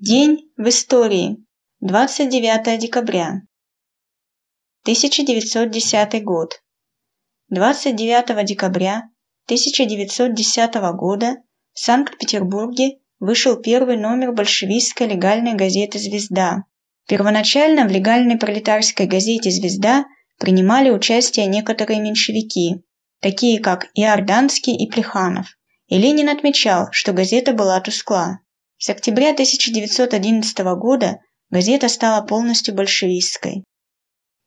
День в истории. 29 декабря. 1910 год. 29 декабря 1910 года в Санкт-Петербурге вышел первый номер большевистской легальной газеты «Звезда». Первоначально в легальной пролетарской газете «Звезда» принимали участие некоторые меньшевики, такие как Иорданский и Плеханов. И Ленин отмечал, что газета была тускла. С октября 1911 года газета стала полностью большевистской.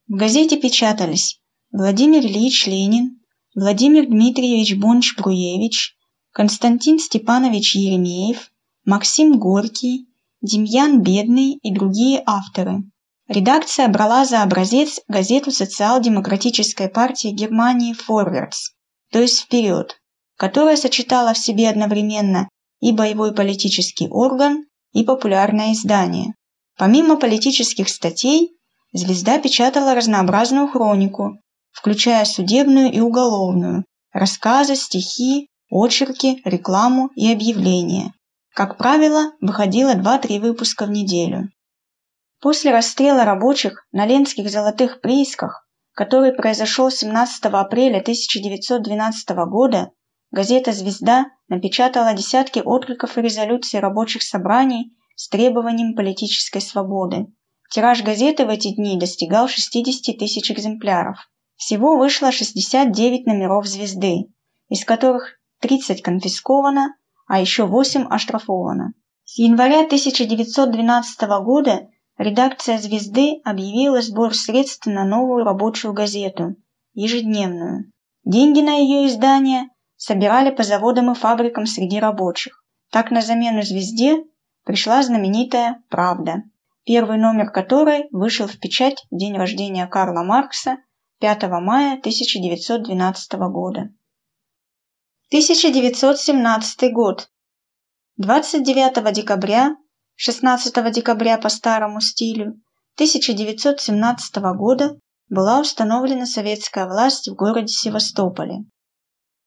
В газете печатались Владимир Ильич Ленин, Владимир Дмитриевич Бонч-Бруевич, Константин Степанович Еремеев, Максим Горький, Демьян Бедный и другие авторы. Редакция брала за образец газету социал-демократической партии Германии «Форвертс», то есть «Вперед», которая сочетала в себе одновременно и боевой политический орган, и популярное издание. Помимо политических статей, «Звезда» печатала разнообразную хронику, включая судебную и уголовную, рассказы, стихи, очерки, рекламу и объявления. Как правило, выходило 2-3 выпуска в неделю. После расстрела рабочих на Ленских золотых приисках, который произошел 17 апреля 1912 года, газета «Звезда» напечатала десятки откликов и резолюций рабочих собраний с требованием политической свободы. Тираж газеты в эти дни достигал 60 тысяч экземпляров. Всего вышло 69 номеров «Звезды», из которых 30 конфисковано, а еще 8 оштрафовано. С января 1912 года редакция «Звезды» объявила сбор средств на новую рабочую газету, ежедневную. Деньги на ее издание собирали по заводам и фабрикам среди рабочих. Так на замену «Звезде» пришла знаменитая «Правда», первый номер которой вышел в печать в день рождения Карла Маркса 5 мая 1912 года. 1917 год. 29 декабря, 16 декабря по старому стилю, 1917 года была установлена советская власть в городе Севастополе.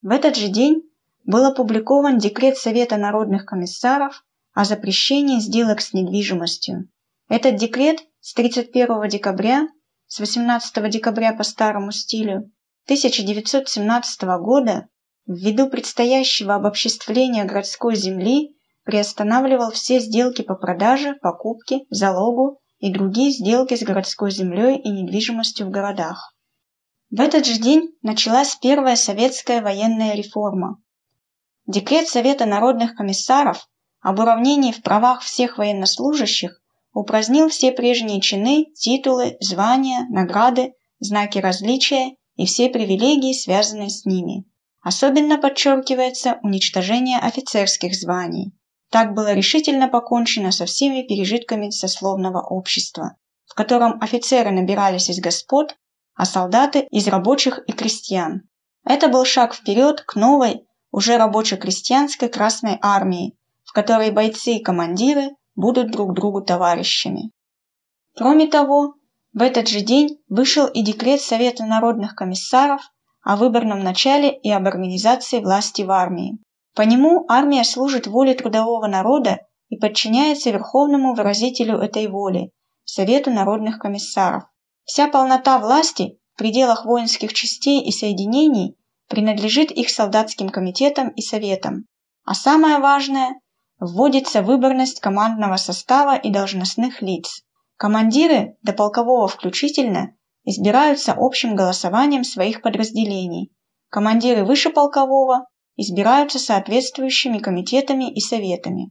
В этот же день был опубликован декрет Совета народных комиссаров о запрещении сделок с недвижимостью. Этот декрет с 31 декабря, с 18 декабря по старому стилю 1917 года ввиду предстоящего обобществления городской земли приостанавливал все сделки по продаже, покупке, залогу и другие сделки с городской землей и недвижимостью в городах. В этот же день началась первая советская военная реформа. Декрет Совета народных комиссаров об уравнении в правах всех военнослужащих упразднил все прежние чины, титулы, звания, награды, знаки различия и все привилегии, связанные с ними. Особенно подчеркивается уничтожение офицерских званий. Так было решительно покончено со всеми пережитками сословного общества, в котором офицеры набирались из господ, а солдаты из рабочих и крестьян. Это был шаг вперед к новой, уже рабоче-крестьянской Красной Армии, в которой бойцы и командиры будут друг другу товарищами. Кроме того, в этот же день вышел и декрет Совета народных комиссаров о выборном начале и об организации власти в армии. По нему армия служит воле трудового народа и подчиняется верховному выразителю этой воли – Совету народных комиссаров. Вся полнота власти в пределах воинских частей и соединений принадлежит их солдатским комитетам и советам. А самое важное – вводится выборность командного состава и должностных лиц. Командиры, до полкового включительно, избираются общим голосованием своих подразделений. Командиры выше полкового избираются соответствующими комитетами и советами.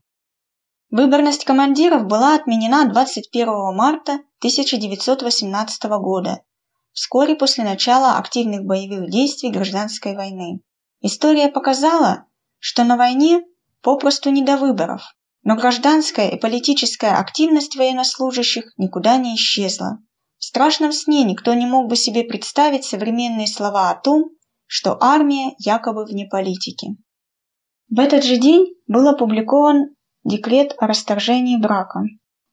Выборность командиров была отменена 21 марта 1918 года, вскоре после начала активных боевых действий гражданской войны. История показала, что на войне попросту не до выборов, но гражданская и политическая активность военнослужащих никуда не исчезла. В страшном сне никто не мог бы себе представить современные слова о том, что армия якобы вне политики. В этот же день был опубликован декрет о расторжении брака.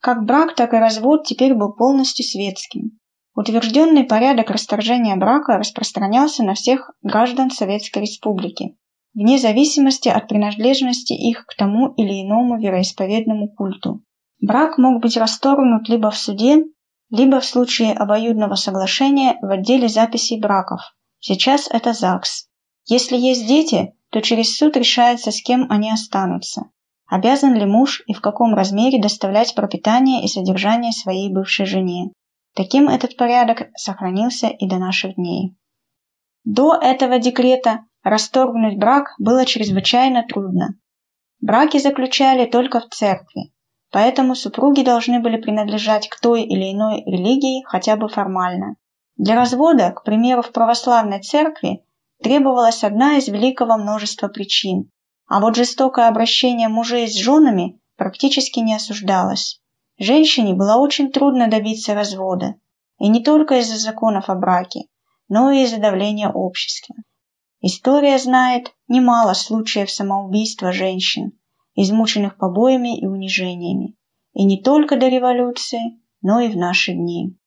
Как брак, так и развод теперь был полностью светским. Утвержденный порядок расторжения брака распространялся на всех граждан Советской Республики, вне зависимости от принадлежности их к тому или иному вероисповедному культу. Брак мог быть расторгнут либо в суде, либо в случае обоюдного соглашения в отделе записей браков. Сейчас это ЗАГС. Если есть дети, то через суд решается, с кем они останутся. Обязан ли муж и в каком размере доставлять пропитание и содержание своей бывшей жене. Таким этот порядок сохранился и до наших дней. До этого декрета расторгнуть брак было чрезвычайно трудно. Браки заключали только в церкви, поэтому супруги должны были принадлежать к той или иной религии хотя бы формально. Для развода, к примеру, в православной церкви требовалась одна из великого множества причин, а вот жестокое обращение мужей с женами практически не осуждалось. Женщине было очень трудно добиться развода, и не только из-за законов о браке, но и из-за давления общества. История знает немало случаев самоубийства женщин, измученных побоями и унижениями, и не только до революции, но и в наши дни.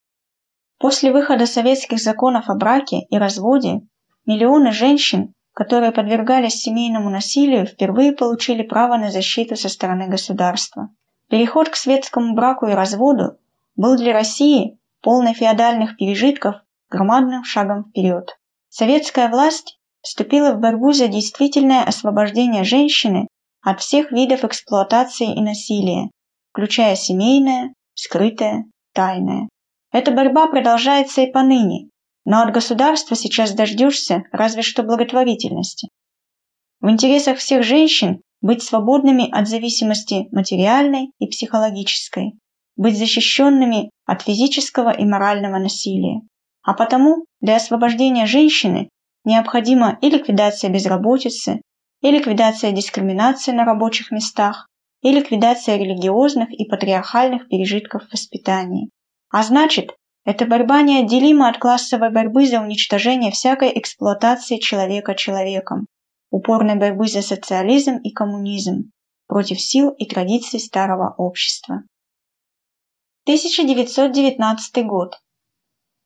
После выхода советских законов о браке и разводе миллионы женщин, которые подвергались семейному насилию, впервые получили право на защиту со стороны государства. Переход к светскому браку и разводу был для России, полной феодальных пережитков, громадным шагом вперед. Советская власть вступила в борьбу за действительное освобождение женщины от всех видов эксплуатации и насилия, включая семейное, скрытое, тайное. Эта борьба продолжается и поныне, но от государства сейчас дождешься разве что благотворительности. В интересах всех женщин быть свободными от зависимости материальной и психологической, быть защищенными от физического и морального насилия. А потому для освобождения женщины необходима и ликвидация безработицы, и ликвидация дискриминации на рабочих местах, и ликвидация религиозных и патриархальных пережитков в воспитании. А значит, эта борьба неотделима от классовой борьбы за уничтожение всякой эксплуатации человека человеком, упорной борьбы за социализм и коммунизм, против сил и традиций старого общества. 1919 год.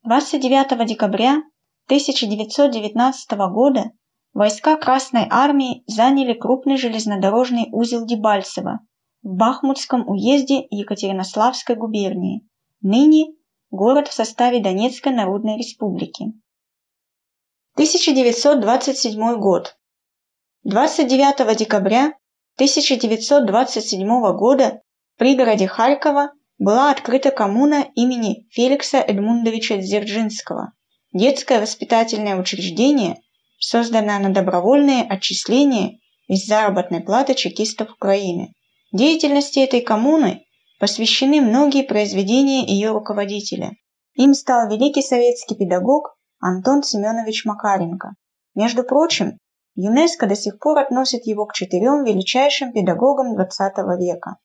29 декабря 1919 года войска Красной Армии заняли крупный железнодорожный узел Дебальцево в Бахмутском уезде Екатеринославской губернии, ныне город в составе Донецкой Народной Республики. 1927 год. 29 декабря 1927 года в пригороде Харькова была открыта коммуна имени Феликса Эдмундовича Дзержинского – детское воспитательное учреждение, созданное на добровольные отчисления из заработной платы чекистов Украины. Деятельности этой коммуны посвящены многие произведения ее руководителя. Им стал великий советский педагог Антон Семенович Макаренко. Между прочим, ЮНЕСКО до сих пор относит его к четырем величайшим педагогам XX века.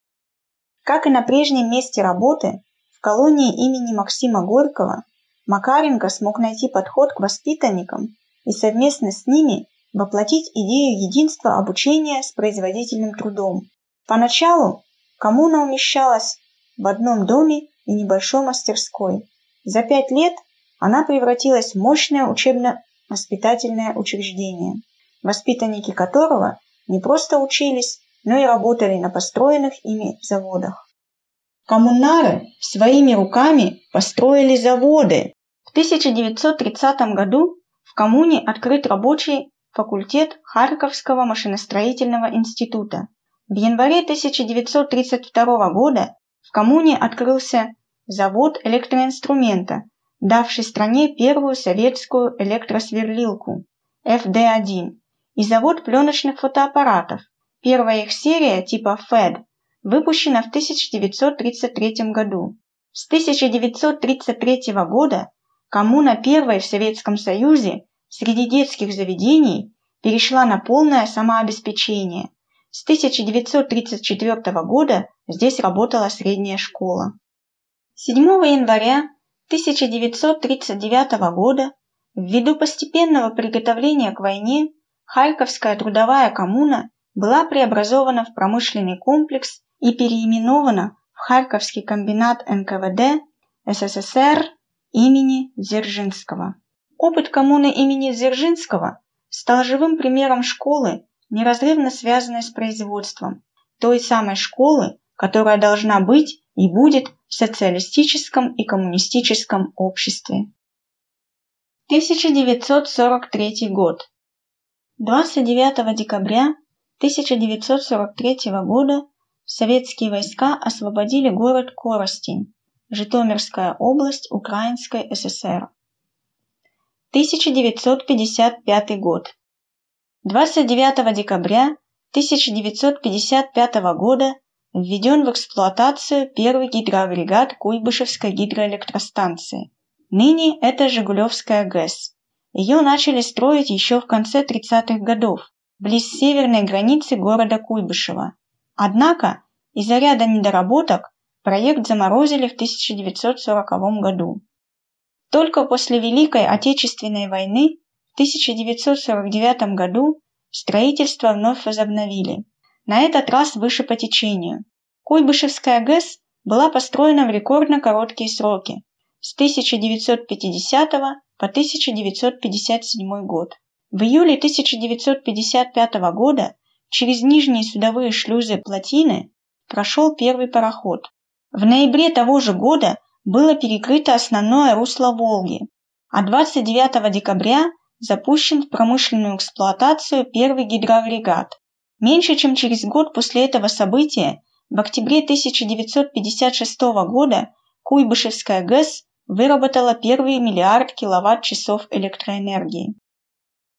Как и на прежнем месте работы, в колонии имени Максима Горького, Макаренко смог найти подход к воспитанникам и совместно с ними воплотить идею единства обучения с производительным трудом. Поначалу коммуна умещалась в одном доме и небольшой мастерской. За пять лет она превратилась в мощное учебно-воспитательное учреждение, воспитанники которого не просто учились, но и работали на построенных ими заводах. Коммунары своими руками построили заводы. В 1930 году в коммуне открыт рабочий факультет Харьковского машиностроительного института. В январе 1932 года в коммуне открылся завод электроинструмента, давший стране первую советскую электросверлилку FD1 и завод пленочных фотоаппаратов. Первая их серия типа FED выпущена в 1933 году. С 1933 года коммуна первой в Советском Союзе среди детских заведений перешла на полное самообеспечение. С 1934 года здесь работала средняя школа. 7 января 1939 года ввиду постепенного приготовления к войне Харьковская трудовая коммуна была преобразована в промышленный комплекс и переименована в Харьковский комбинат НКВД СССР имени Дзержинского. Опыт коммуны имени Дзержинского стал живым примером школы, неразрывно связанной с производством, той самой школы, которая должна быть и будет в социалистическом и коммунистическом обществе. 1943 год. 29 декабря 1943 года советские войска освободили город Коростень, Житомирская область Украинской ССР. 1955 год. 29 декабря 1955 года введен в эксплуатацию первый гидроагрегат Куйбышевской гидроэлектростанции. Ныне это Жигулевская ГЭС. Ее начали строить еще в конце 30-х годов, близ северной границы города Куйбышева. Однако из-за ряда недоработок проект заморозили в 1940 году. Только после Великой Отечественной войны в 1949 году строительство вновь возобновили. На этот раз выше по течению. Куйбышевская ГЭС была построена в рекордно короткие сроки с 1950 по 1957 год. В июле 1955 года через нижние судовые шлюзы плотины прошел первый пароход. В ноябре того же года было перекрыто основное русло Волги, а 29 декабря запущен в промышленную эксплуатацию первый гидроагрегат. Меньше чем через год после этого события, в октябре 1956 года, Куйбышевская ГЭС выработала первый миллиард киловатт-часов электроэнергии.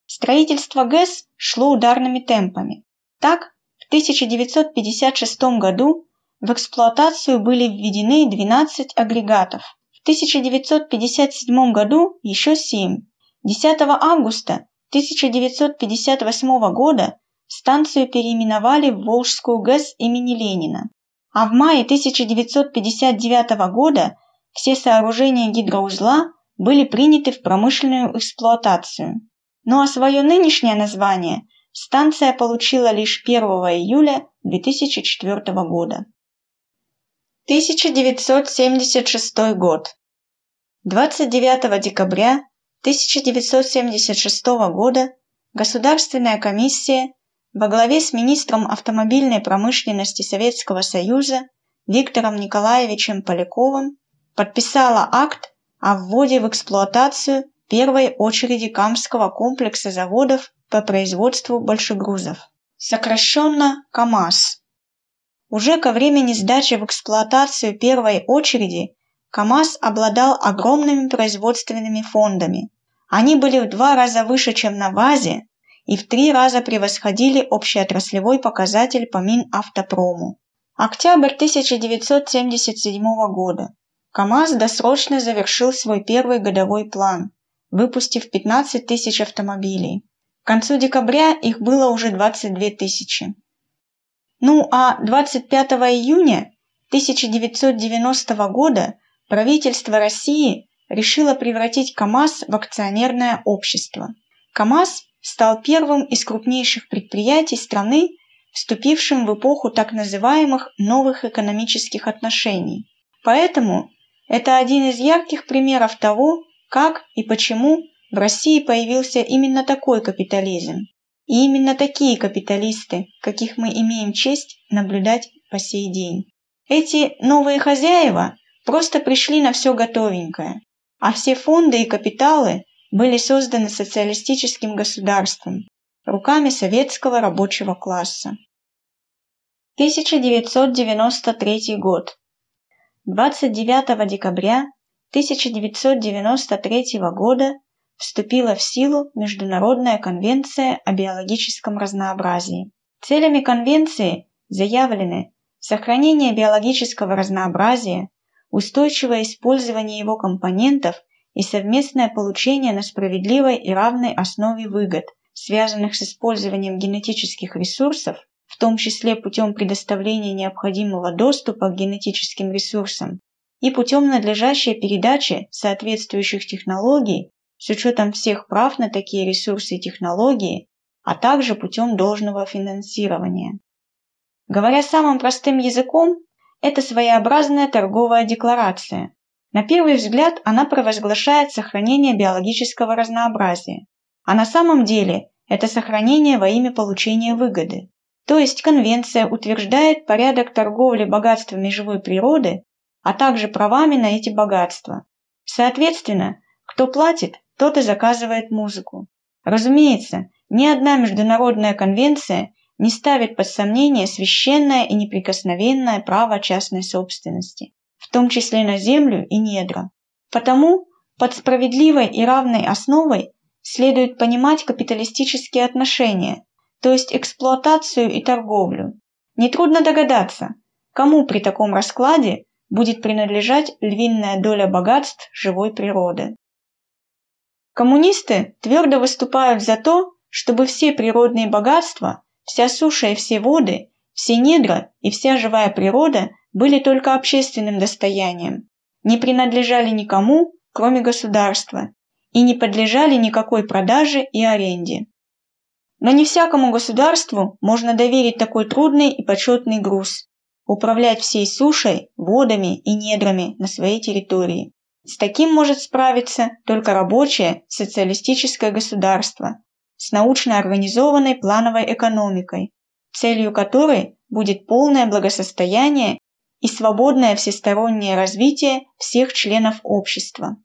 Строительство ГЭС шло ударными темпами. Так, в 1956 году в эксплуатацию были введены 12 агрегатов. В 1957 году еще 7. 10 августа 1958 года станцию переименовали в Волжскую ГЭС имени Ленина. А в мае 1959 года все сооружения гидроузла были приняты в промышленную эксплуатацию. Ну а свое нынешнее название станция получила лишь 1 июля 2004 года. 1976 год. 29 декабря 1976 года Государственная комиссия во главе с министром автомобильной промышленности Советского Союза Виктором Николаевичем Поляковым подписала акт о вводе в эксплуатацию первой очереди Камского комплекса заводов по производству большегрузов, сокращенно КАМАЗ. Уже ко времени сдачи в эксплуатацию первой очереди КАМАЗ обладал огромными производственными фондами. Они были в два раза выше, чем на ВАЗе, и в три раза превосходили общеотраслевой показатель по Минавтопрому. Октябрь 1977 года. КАМАЗ досрочно завершил свой первый годовой план, выпустив 15 тысяч автомобилей. К концу декабря их было уже 22 тысячи. Ну а 25 июня 1990 года правительство России решило превратить КАМАЗ в акционерное общество. КАМАЗ стал первым из крупнейших предприятий страны, вступившим в эпоху так называемых новых экономических отношений. Поэтому это один из ярких примеров того, как и почему в России появился именно такой капитализм. И именно такие капиталисты, каких мы имеем честь наблюдать по сей день. Эти новые хозяева просто пришли на все готовенькое, а все фонды и капиталы были созданы социалистическим государством руками советского рабочего класса. 1993 год. 29 декабря 1993 года вступила в силу Международная конвенция о биологическом разнообразии. Целями конвенции заявлены сохранение биологического разнообразия, устойчивое использование его компонентов и совместное получение на справедливой и равной основе выгод, связанных с использованием генетических ресурсов, в том числе путем предоставления необходимого доступа к генетическим ресурсам и путем надлежащей передачи соответствующих технологий с учетом всех прав на такие ресурсы и технологии, а также путем должного финансирования. Говоря самым простым языком, это своеобразная торговая декларация. На первый взгляд она провозглашает сохранение биологического разнообразия, а на самом деле это сохранение во имя получения выгоды. то есть конвенция утверждает порядок торговли богатствами живой природы, а также правами на эти богатства. Соответственно, кто платит, тот и заказывает музыку. Разумеется, ни одна международная конвенция не ставит под сомнение священное и неприкосновенное право частной собственности, в том числе на землю и недра. Потому под справедливой и равной основой следует понимать капиталистические отношения, то есть эксплуатацию и торговлю. Нетрудно догадаться, кому при таком раскладе будет принадлежать львиная доля богатств живой природы. Коммунисты твердо выступают за то, чтобы все природные богатства, вся суша и все воды, все недра и вся живая природа были только общественным достоянием, не принадлежали никому, кроме государства, и не подлежали никакой продаже и аренде. Но не всякому государству можно доверить такой трудный и почетный груз – управлять всей сушей, водами и недрами на своей территории. С таким может справиться только рабочее социалистическое государство с научно организованной плановой экономикой, целью которой будет полное благосостояние и свободное всестороннее развитие всех членов общества.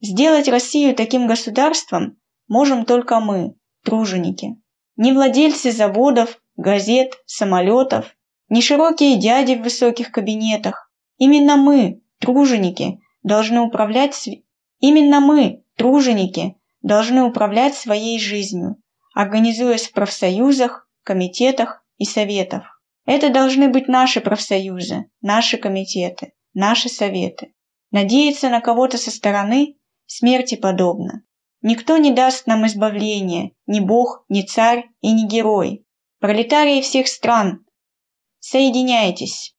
Сделать Россию таким государством можем только мы, труженики. Ни владельцы заводов, газет, самолетов, ни широкие дяди в высоких кабинетах. Именно мы, труженики, должны управлять св... Именно мы, труженики, должны управлять своей жизнью, организуясь в профсоюзах, комитетах и советах. Это должны быть наши профсоюзы, наши комитеты, наши советы. Надеяться на кого-то со стороны смерти подобно. Никто не даст нам избавления, ни бог, ни царь и ни герой. Пролетарии всех стран, соединяйтесь.